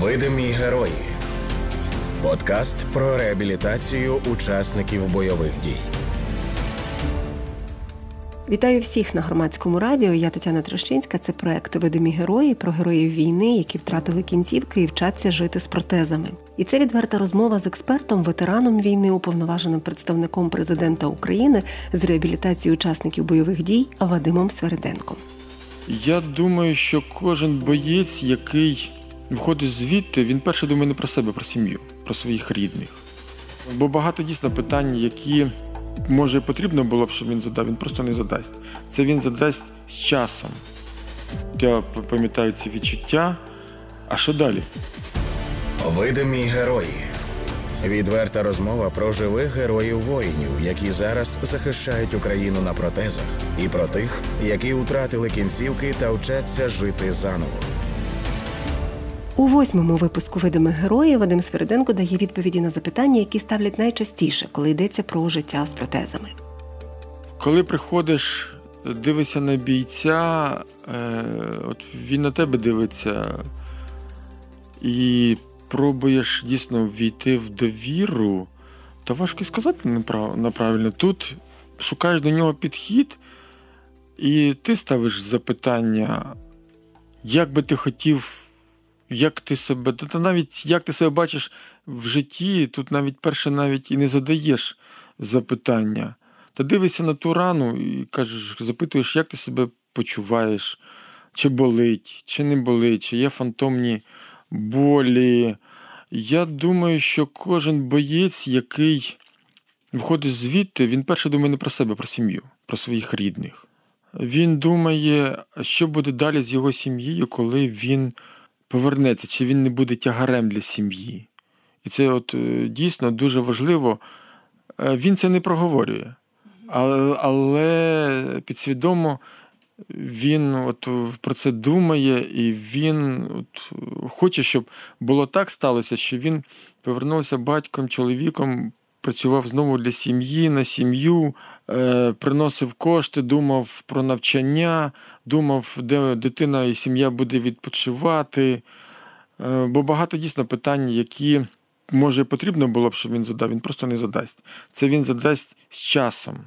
Видимі герої. Подкаст про реабілітацію учасників бойових дій. Вітаю всіх на громадському радіо. Я Тетяна Трощинська. Це проект Видимі герої про героїв війни, які втратили кінцівки і вчаться жити з протезами. І це відверта розмова з експертом, ветераном війни, уповноваженим представником президента України з реабілітації учасників бойових дій Вадимом Свериденком. Я думаю, що кожен боєць, який виходить звідти, він перше думає не про себе, про сім'ю, про своїх рідних. Бо багато дійсно питань, які може потрібно було б, щоб він задав, він просто не задасть. Це він задасть з часом. Я пам'ятаю ці відчуття. А що далі? Видимі герої. Відверта розмова про живих героїв воїнів, які зараз захищають Україну на протезах, і про тих, які втратили кінцівки та вчаться жити заново. У восьмому випуску видимих героїв Вадим Свериденко дає відповіді на запитання, які ставлять найчастіше, коли йдеться про життя з протезами. Коли приходиш, дивишся на бійця, е, от він на тебе дивиться і пробуєш дійсно війти в довіру, то важко сказати направильно. Тут шукаєш до нього підхід, і ти ставиш запитання, як би ти хотів як ти себе, та навіть як ти себе бачиш в житті, тут навіть перше навіть і не задаєш запитання. Та дивишся на ту рану і кажеш, запитуєш, як ти себе почуваєш, чи болить, чи не болить, чи є фантомні болі. Я думаю, що кожен боєць, який виходить звідти, він перше думає не про себе, про сім'ю, про своїх рідних. Він думає, що буде далі з його сім'єю, коли він повернеться, чи він не буде тягарем для сім'ї. І це от е, дійсно дуже важливо. Е, він це не проговорює, але але підсвідомо він от про це думає, і він от хоче, щоб було так сталося, що він повернувся батьком, чоловіком, працював знову для сім'ї, на сім'ю, е, приносив кошти, думав про навчання, думав, де дитина і сім'я буде відпочивати. Е, бо багато дійсно питань, які може потрібно було б, щоб він задав, він просто не задасть. Це він задасть з часом.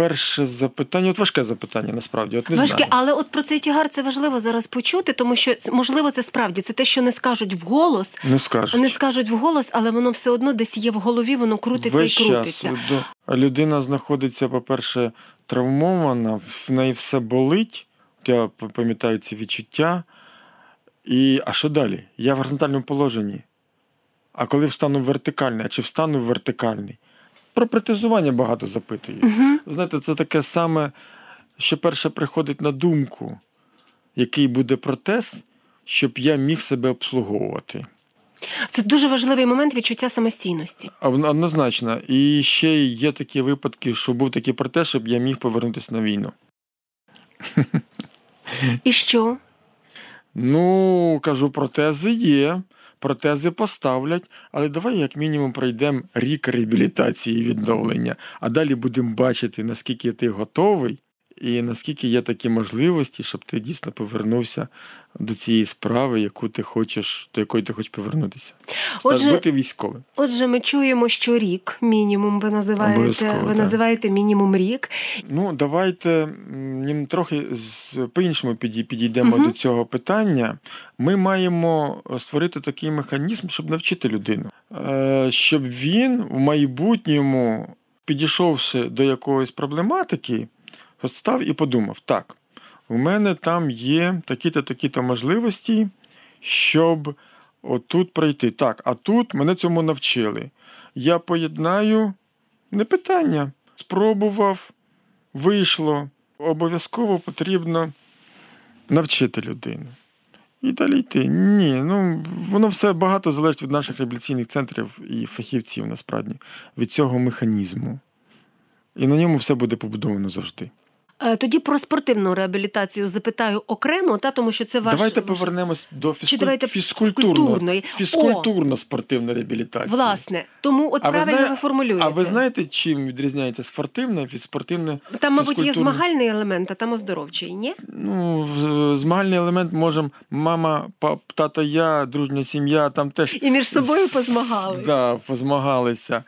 Перше запитання, от важке запитання, насправді. От не Важке, знаю. але от про цей тягар це важливо зараз почути, тому що можливо це справді це те, що не скажуть вголос, не скажуть. не скажуть вголос, але воно все одно десь є в голові, воно крутиться Весь і крутиться. Час. Людина знаходиться, по-перше, травмована, в неї все болить. Я пам'ятаю ці відчуття. І а що далі? Я в горизонтальному положенні. А коли встану в вертикальний, а чи встану в вертикальний? Про протезування багато запитую. Угу. Знаєте, це таке саме, що перше приходить на думку, який буде протез, щоб я міг себе обслуговувати. Це дуже важливий момент відчуття самостійності. Однозначно. І ще є такі випадки, що був такий протез, щоб я міг повернутися на війну. І що? Ну, кажу, протези є, протези поставлять, але давай, як мінімум, пройдемо рік реабілітації і відновлення, а далі будемо бачити, наскільки ти готовий. І наскільки є такі можливості, щоб ти дійсно повернувся до цієї справи, яку ти хочеш, до якої ти хочеш повернутися. Отже, бути військовим. Отже, ми чуємо, що рік мінімум ви називаєте. Ви так. називаєте мінімум рік. Ну, давайте трохи по-іншому підійдемо угу. до цього питання. Ми маємо створити такий механізм, щоб навчити людину, е, щоб він в майбутньому, підійшовши до якоїсь проблематики. От став і подумав: так, у мене там є такі-то такі-то можливості, щоб отут пройти. Так, а тут мене цьому навчили. Я поєднаю не питання. Спробував, вийшло. Обов'язково потрібно навчити людину. І далі йти. Ні, ну воно все багато залежить від наших реабілітаційних центрів і фахівців, насправді, від цього механізму. І на ньому все буде побудовано завжди. Е, Тоді про спортивну реабілітацію запитаю окремо, та тому що це ваш давайте повернемось до фізкуль... давайте фізкультурно... культурної? фізкультурно-спортивної реабілітації. Власне, тому от А ви правильно знає- ви формулюєте. А ви знаєте, чим відрізняється спортивне від спортивне? Там, мабуть, є змагальний елемент, а там оздоровчий, ні? Ну, змагальний елемент можемо мама, пап, тато, я, дружня сім'я, там теж І між собою позмагали. Да, позмагалися.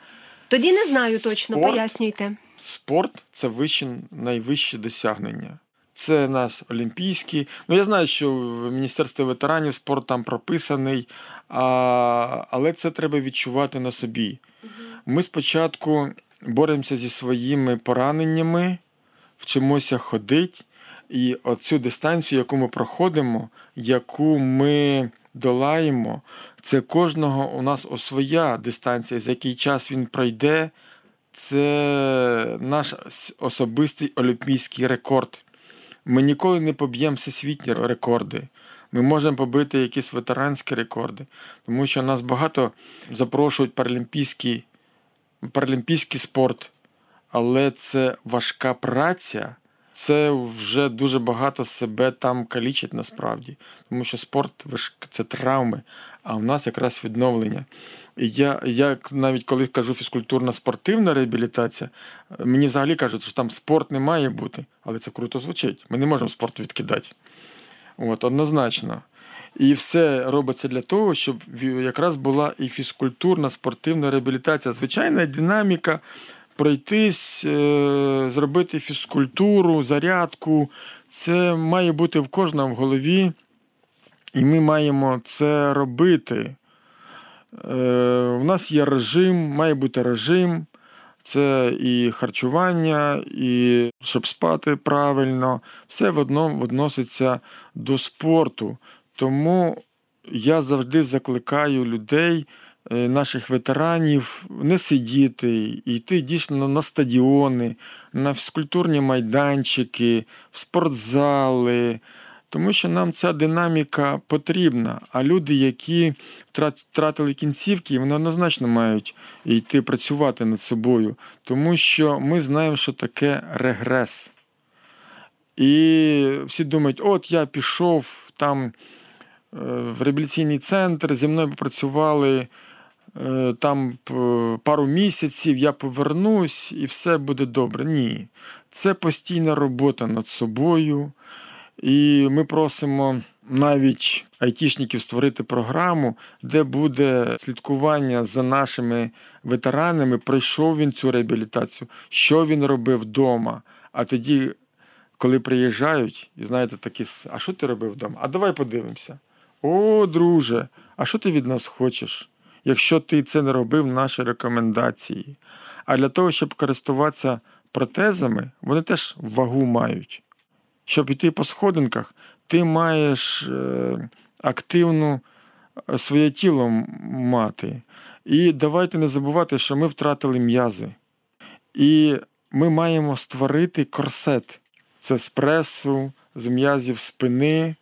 Тоді не знаю точно, Спорт? пояснюйте. Спорт це вище, найвище досягнення. Це нас олімпійські. Ну, я знаю, що в Міністерстві ветеранів спорт там прописаний, а, але це треба відчувати на собі. Ми спочатку боремося зі своїми пораненнями, вчимося ходити, і оцю дистанцію, яку ми проходимо, яку ми долаємо, це кожного у нас своя дистанція, за який час він пройде. Це наш особистий олімпійський рекорд. Ми ніколи не поб'ємо всесвітні рекорди. Ми можемо побити якісь ветеранські рекорди, тому що нас багато запрошують паралімпійський, паралімпійський спорт, але це важка праця. Це вже дуже багато себе там калічить насправді, тому що спорт це травми, а в нас якраз відновлення. І я, я навіть коли кажу фізкультурна спортивна реабілітація, мені взагалі кажуть, що там спорт не має бути, але це круто звучить. Ми не можемо спорт відкидати. От, однозначно. І все робиться для того, щоб якраз була і фізкультурна спортивна реабілітація. Звичайна динаміка, пройтись, е, зробити фізкультуру, зарядку. Це має бути в кожному в голові, і ми маємо це робити. Е, у нас є режим, має бути режим. Це і харчування, і щоб спати правильно, все в одному відноситься до спорту. Тому я завжди закликаю людей, наших ветеранів, не сидіти, йти дійсно на стадіони, на фізкультурні майданчики, в спортзали. Тому що нам ця динаміка потрібна. А люди, які втратили кінцівки, вони однозначно мають йти працювати над собою, тому що ми знаємо, що таке регрес. І всі думають, от я пішов там е, в реабілітаційний центр, зі мною попрацювали е, там пару місяців, я повернусь і все буде добре. Ні. Це постійна робота над собою. І ми просимо навіть айтішників створити програму, де буде слідкування за нашими ветеранами, пройшов він цю реабілітацію, що він робив вдома. А тоді, коли приїжджають, і знаєте, такі, а що ти робив вдома? А давай подивимося. О, друже, а що ти від нас хочеш, якщо ти це не робив, наші рекомендації? А для того, щоб користуватися протезами, вони теж вагу мають. Щоб йти по сходинках, ти маєш е, активну е, своє тіло мати. І давайте не забувати, що ми втратили м'язи. І ми маємо створити корсет. Це з пресу, з м'язів спини.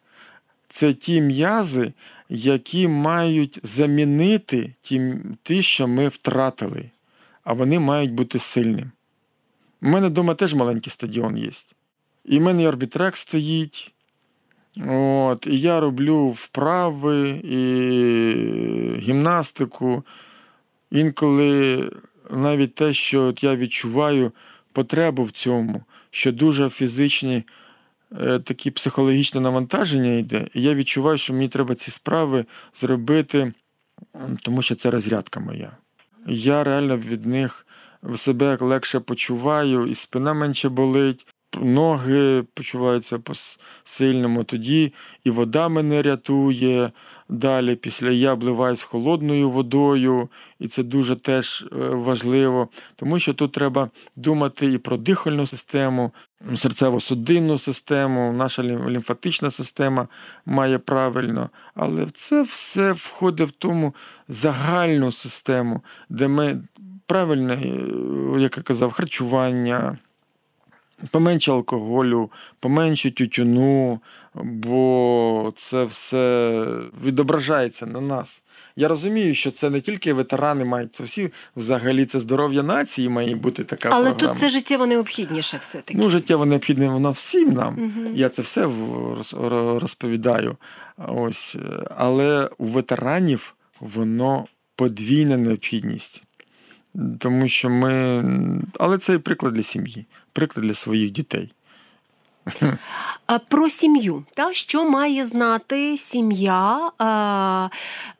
Це ті м'язи, які мають замінити ті, ті, що ми втратили, а вони мають бути сильними. У мене вдома теж маленький стадіон є. І в мене і арбітрек стоїть. От, і я роблю вправи і гімнастику. Інколи навіть те, що я відчуваю потребу в цьому, що дуже фізичні такі психологічне навантаження йде, і я відчуваю, що мені треба ці справи зробити, тому що це розрядка моя. Я реально від них себе легше почуваю, і спина менше болить, ноги почуваються по-сильному. Тоді і вода мене рятує. Далі після я обливаюсь холодною водою, і це дуже теж е, важливо, тому що тут треба думати і про дихальну систему, серцево-судинну систему, наша лімфатична система має правильно. Але це все входить в тому загальну систему, де ми правильне, е, як я казав, харчування, Поменше алкоголю, поменше тютюну, бо це все відображається на нас. Я розумію, що це не тільки ветерани мають, це всі взагалі це здоров'я нації має бути така Але програма. тут це життєво необхідніше все-таки. Ну, життєво необхідне воно всім нам. Мгм. Я це все розповідаю. Ось. Але у ветеранів воно подвійна необхідність. Тому що ми. Але це і приклад для сім'ї, приклад для своїх дітей. Про сім'ю, та що має знати сім'я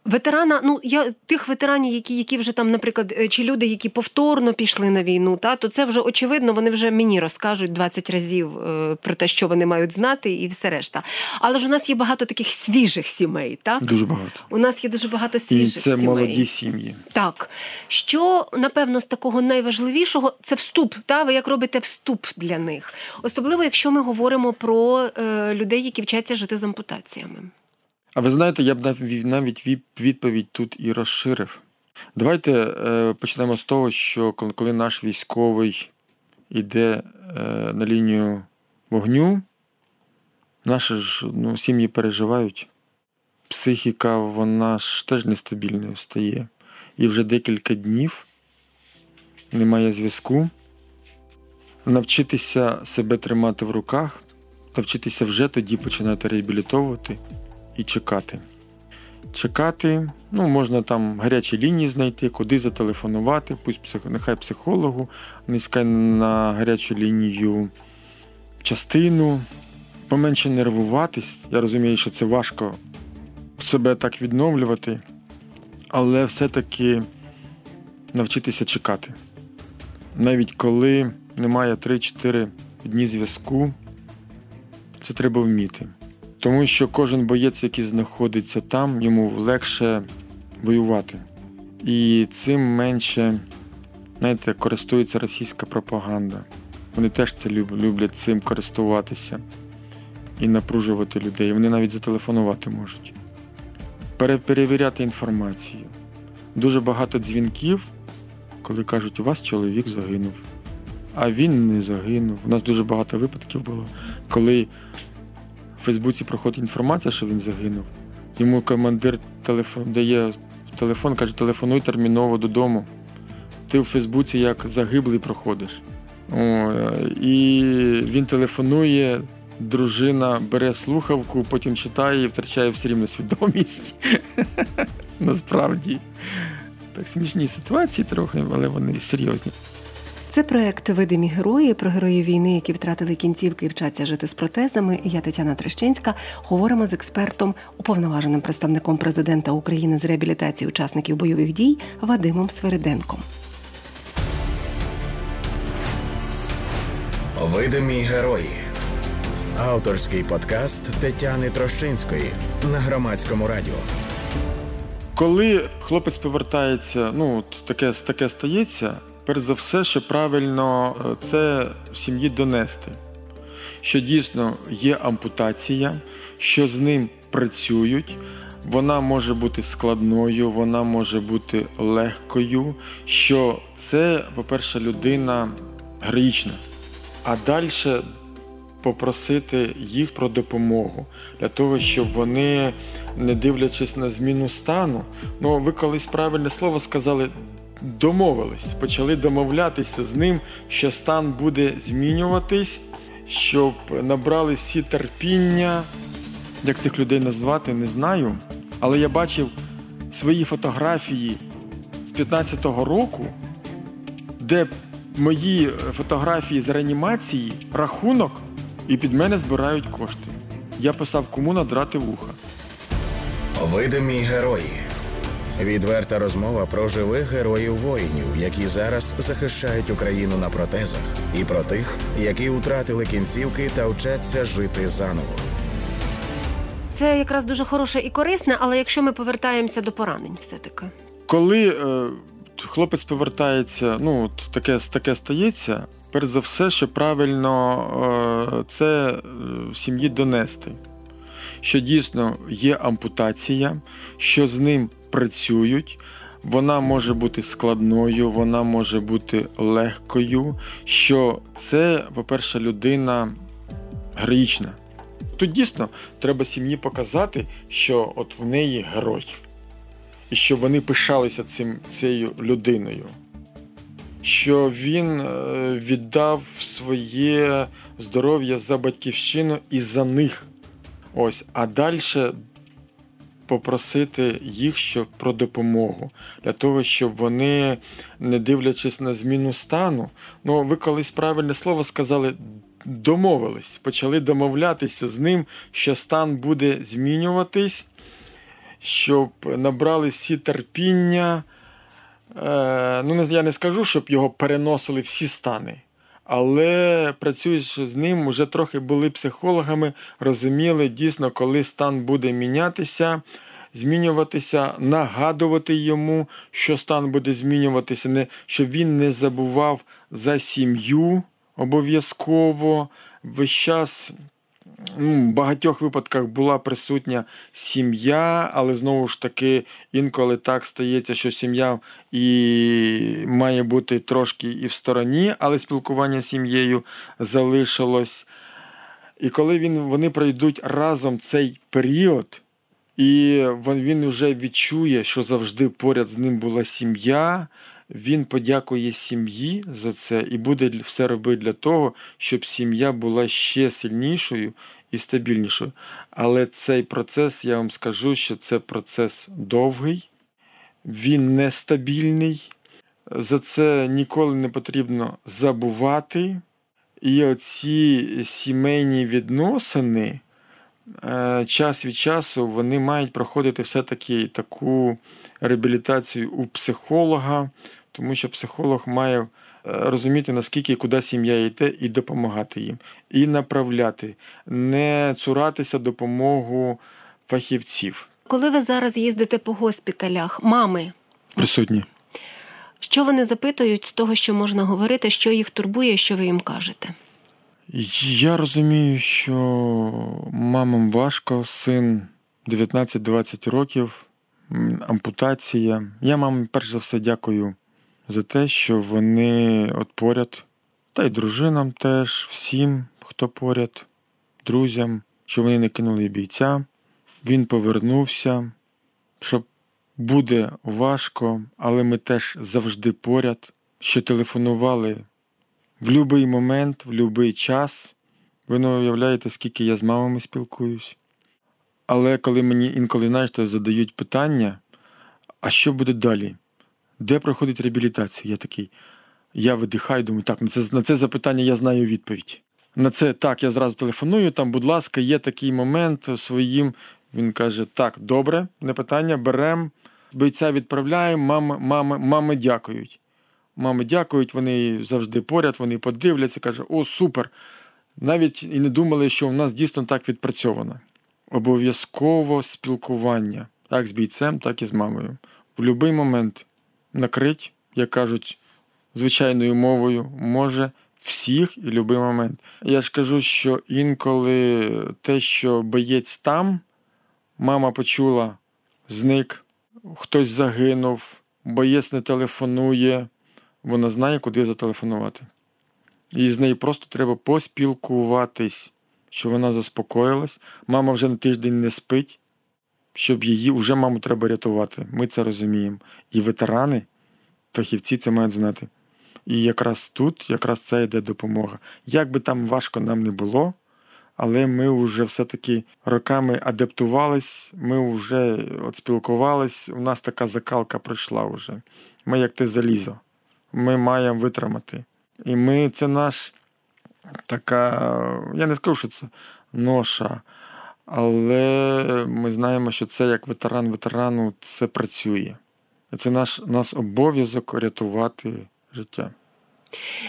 ветерана? Ну я тих ветеранів, які, які вже там, наприклад, е, чи люди, які повторно пішли на війну, та то це вже очевидно. Вони вже мені розкажуть 20 разів е, про те, що вони мають знати, і все решта. Але ж у нас є багато таких свіжих сімей. Так Дуже багато. у нас є дуже багато І свіжих це сімей. молоді сім'ї. Так, що напевно з такого найважливішого це вступ. Та ви як робите вступ для них, особливо якщо ми говоримо про е, людей, які вчаться жити з ампутаціями. А ви знаєте, я б навіть відповідь тут і розширив. Давайте е, почнемо з того, що коли наш військовий йде е, на лінію вогню, наші ж ну, сім'ї переживають. Психіка, вона ж теж нестабільною стає. І вже декілька днів немає зв'язку. Навчитися себе тримати в руках, навчитися вже тоді починати реабілітовувати і чекати. Чекати, ну, можна там гарячі лінії знайти, куди зателефонувати, пусть псих... нехай психологу, низькай на гарячу лінію частину, поменше нервуватись. Я розумію, що це важко себе так відновлювати, але все-таки навчитися чекати. Навіть коли немає 3-4 дні зв'язку, це треба вміти. Тому що кожен боєць, який знаходиться там, йому легше воювати. І цим менше, знаєте, користується російська пропаганда. Вони теж це люблять цим користуватися і напружувати людей. Вони навіть зателефонувати можуть. Пере- перевіряти інформацію. Дуже багато дзвінків, коли кажуть, у вас чоловік загинув. А він не загинув. У нас дуже багато випадків було, коли в Фейсбуці проходить інформація, що він загинув. Йому командир телефон дає телефон, каже, телефонуй терміново додому. Ти в Фейсбуці як загиблий проходиш. О, і він телефонує, дружина бере слухавку, потім читає і втрачає все рівно свідомість. Насправді. Так смішні ситуації трохи, але вони серйозні. Це проект Видимі герої про героїв війни, які втратили кінцівки і вчаться жити з протезами. Я Тетяна Трещинська. Говоримо з експертом, уповноваженим представником президента України з реабілітації учасників бойових дій Вадимом Свериденком. Видимі герої. Авторський подкаст Тетяни Трощинської на громадському радіо. Коли хлопець повертається, ну от таке, таке стається, перш за все, що правильно е, це в сім'ї донести, що дійсно є ампутація, що з ним працюють. Вона може бути складною, вона може бути легкою. Що це, по-перше, людина героїчна. А далі попросити їх про допомогу для того, щоб вони, не дивлячись на зміну стану, ну ви колись правильне слово сказали. Домовились, почали домовлятися з ним, що стан буде змінюватись, щоб набрали всі терпіння. Як цих людей назвати, не знаю. Але я бачив свої фотографії з 15-го року, де мої фотографії з реанімації, рахунок, і під мене збирають кошти. Я писав, кому надрати вуха. Видимі герої. Відверта розмова про живих героїв воїнів, які зараз захищають Україну на протезах, і про тих, які втратили кінцівки та вчаться жити заново. Це якраз дуже хороше і корисне, але якщо ми повертаємося до поранень, все таки. Коли е, хлопець повертається, ну от таке, таке стається, перш за все, що правильно е, це е, в сім'ї донести, що дійсно є ампутація, що з ним працюють. вона може бути складною, вона може бути легкою. Що це, по-перше, людина героїчна. Тут дійсно треба сім'ї показати, що от в неї герой, і щоб вони пишалися цим, цією людиною. Що він е, віддав своє здоров'я за батьківщину і за них. Ось, а далі попросити їх щоб про допомогу для того, щоб вони, не дивлячись на зміну стану, ну ви колись правильне слово сказали. Домовились, почали домовлятися з ним, що стан буде змінюватись, щоб набрали всі терпіння. Е, ну, я не скажу, щоб його переносили всі стани. Але працюючи з ним, вже трохи були психологами, розуміли дійсно, коли стан буде мінятися, змінюватися, нагадувати йому, що стан буде змінюватися, не, щоб він не забував за сім'ю обов'язково. Весь час в багатьох випадках була присутня сім'я, але знову ж таки інколи так стається, що сім'я і має бути трошки і в стороні, але спілкування з сім'єю залишилось. І коли він, вони пройдуть разом цей період, і він вже відчує, що завжди поряд з ним була сім'я. Він подякує сім'ї за це і буде все робити для того, щоб сім'я була ще сильнішою і стабільнішою. Але цей процес, я вам скажу, що це процес довгий, він нестабільний. За це ніколи не потрібно забувати. І оці сімейні відносини е, час від часу вони мають проходити все-таки таку реабілітацію у психолога, тому що психолог має е, розуміти, наскільки і куди сім'я йде, і допомагати їм, і направляти, не цуратися допомогу фахівців. Коли ви зараз їздите по госпіталях, мами присутні. Що вони запитують з того, що можна говорити, що їх турбує, що ви їм кажете? Я розумію, що мамам важко, син 19-20 років, ампутація. Я мамі перш за все дякую за те, що вони от поряд, та й дружинам теж, всім, хто поряд, друзям, що вони не кинули бійця. Він повернувся, що буде важко, але ми теж завжди поряд, що телефонували в будь-який момент, в будь-який час. Ви не уявляєте, скільки я з мамами спілкуюсь. Але коли мені інколи знаєш, задають питання, а що буде далі? Де проходить реабілітація? Я такий. Я видихаю, думаю, так, на це на це запитання я знаю відповідь. На це так, я зразу телефоную. Там, будь ласка, є такий момент своїм. Він каже: так, добре, не питання, беремо, бойця відправляємо, мами, мами, мами дякують. Мами дякують, вони завжди поряд, вони подивляться, каже, о, супер. Навіть і не думали, що у нас дійсно так відпрацьовано. Обов'язково спілкування, як з бійцем, так і з мамою. В будь-який момент накрить, як кажуть, звичайною мовою може всіх і будь-який момент. Я ж кажу, що інколи те, що боєць там, мама почула, зник, хтось загинув, боєць не телефонує, вона знає, куди зателефонувати. І з нею просто треба поспілкуватись, щоб вона заспокоїлась. Мама вже на тиждень не спить щоб її вже маму треба рятувати. Ми це розуміємо. І ветерани, фахівці це мають знати. І якраз тут, якраз це йде допомога. Як би там важко нам не було, але ми вже все-таки роками адаптувались, ми вже от спілкувались, у нас така закалка пройшла вже. Ми, як те залізо, ми маємо витримати. І ми це наш така, я не скажу, що це ноша. Але ми знаємо, що це як ветеран ветерану це працює. Це наш наш обов'язок рятувати життя.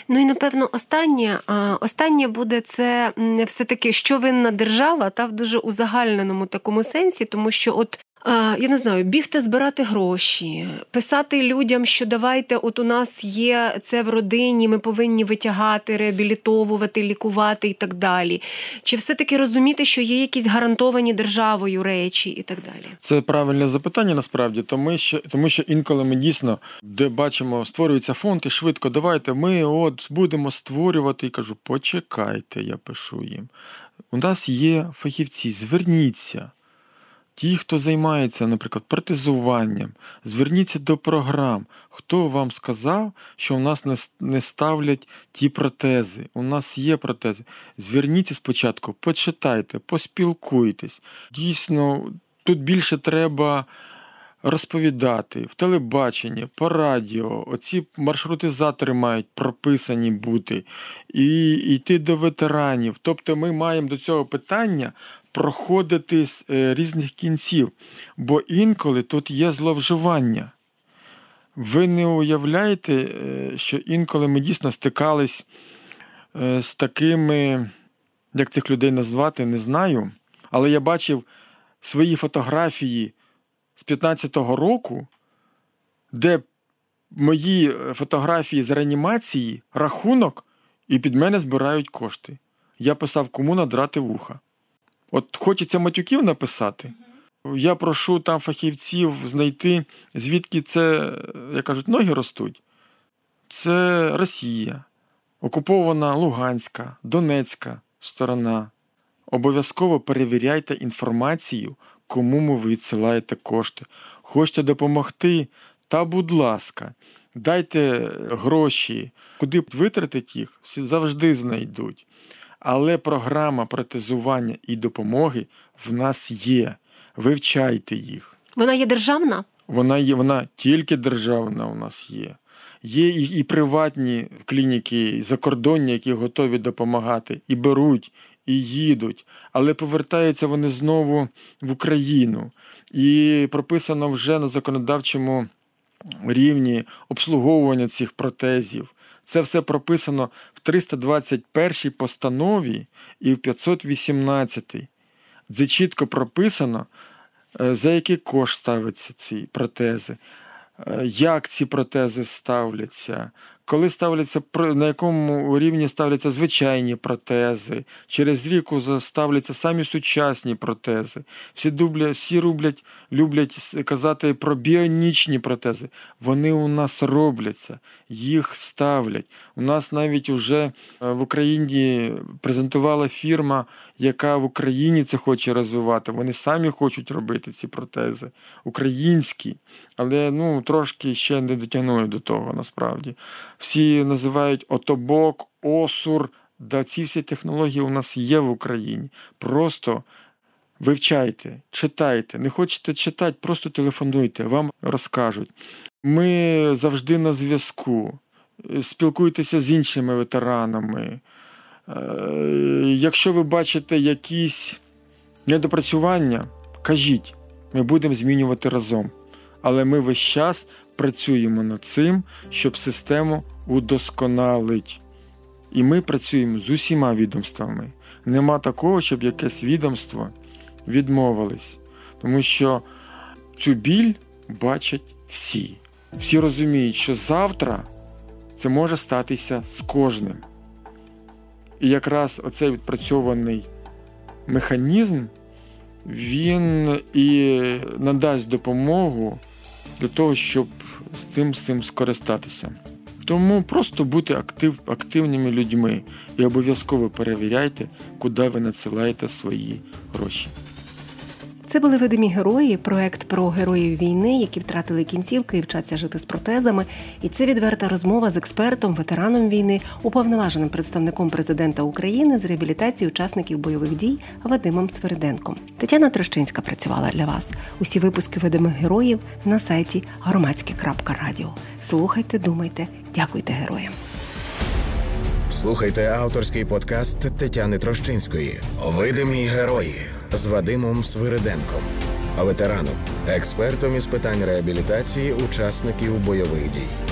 Ну і напевно, останнє останнє буде це все-таки, що винна держава, та в дуже узагальненому такому сенсі, тому що от я не знаю, бігти збирати гроші, писати людям, що давайте, от у нас є це в родині, ми повинні витягати, реабілітовувати, лікувати і так далі. Чи все-таки розуміти, що є якісь гарантовані державою речі і так далі? Це правильне запитання насправді, тому що тому що інколи ми дійсно де бачимо, створюється фонд і швидко давайте ми от будемо створювати і кажу, почекайте, я пишу їм. У нас є фахівці, зверніться. Ті, хто займається, наприклад, протезуванням, зверніться до програм. Хто вам сказав, що у нас не ставлять ті протези? У нас є протези. Зверніться спочатку, почитайте, поспілкуйтесь. Дійсно, тут більше треба розповідати в телебаченні, по радіо. Оці маршрутизатори мають прописані бути, і йти до ветеранів. Тобто ми маємо до цього питання проходити з е, різних кінців, бо інколи тут є зловживання. Ви не уявляєте, е, що інколи ми дійсно стикались е, з такими, як цих людей назвати, не знаю. Але я бачив свої фотографії з 15-го року, де мої фотографії з реанімації, рахунок, і під мене збирають кошти. Я писав, кому надрати вуха. От хочеться матюків написати. Я прошу там фахівців знайти, звідки це, як кажуть, ноги ростуть. Це Росія, окупована Луганська, Донецька сторона. Обов'язково перевіряйте інформацію, кому ви відсилаєте кошти. Хочете допомогти? Та, будь ласка, дайте гроші, куди витратить їх, завжди знайдуть. Але програма протезування і допомоги в нас є. Вивчайте їх. Вона є державна? Вона є, вона тільки державна у нас є. Є і, і приватні клініки, і закордонні, які готові допомагати, і беруть, і їдуть, але повертаються вони знову в Україну. І прописано вже на законодавчому рівні обслуговування цих протезів. Це все прописано в 321 постанові і в 518, де чітко прописано, е, за який кошт ставляться ці протези, е, як ці протези ставляться, коли ставляться на якому рівні ставляться звичайні протези, через ріку ставляться самі сучасні протези. Всі дубля, всі рублять, люблять казати про біонічні протези. Вони у нас робляться, їх ставлять. У нас навіть вже е, в Україні презентувала фірма, яка в Україні це хоче розвивати. Вони самі хочуть робити ці протези, українські, але ну трошки ще не дотягнули до того насправді всі називають отобок, осур. Да ці всі технології у нас є в Україні. Просто вивчайте, читайте. Не хочете читати, просто телефонуйте, вам розкажуть. Ми завжди на зв'язку. Спілкуйтеся з іншими ветеранами. Е, якщо ви бачите якісь недопрацювання, кажіть, ми будемо змінювати разом. Але ми весь час працюємо над цим, щоб систему удосконалить. І ми працюємо з усіма відомствами. Нема такого, щоб якесь відомство відмовилось. Тому що цю біль бачать всі. Всі розуміють, що завтра це може статися з кожним. І якраз оцей відпрацьований механізм, він і надасть допомогу для того, щоб з цим з цим скористатися. Тому просто бути актив, активними людьми і обов'язково перевіряйте, куди ви надсилаєте свої гроші. Це були видимі герої, проект про героїв війни, які втратили кінцівки і вчаться жити з протезами. І це відверта розмова з експертом, ветераном війни, уповноваженим представником президента України з реабілітації учасників бойових дій Вадимом Свериденком. Тетяна Трощинська працювала для вас. Усі випуски видимих героїв на сайті громадське.радіо. Слухайте, думайте, дякуйте героям. Слухайте авторський подкаст Тетяни Трощинської Видимі герої з Вадимом Свириденком, ветераном, експертом із питань реабілітації учасників бойових дій.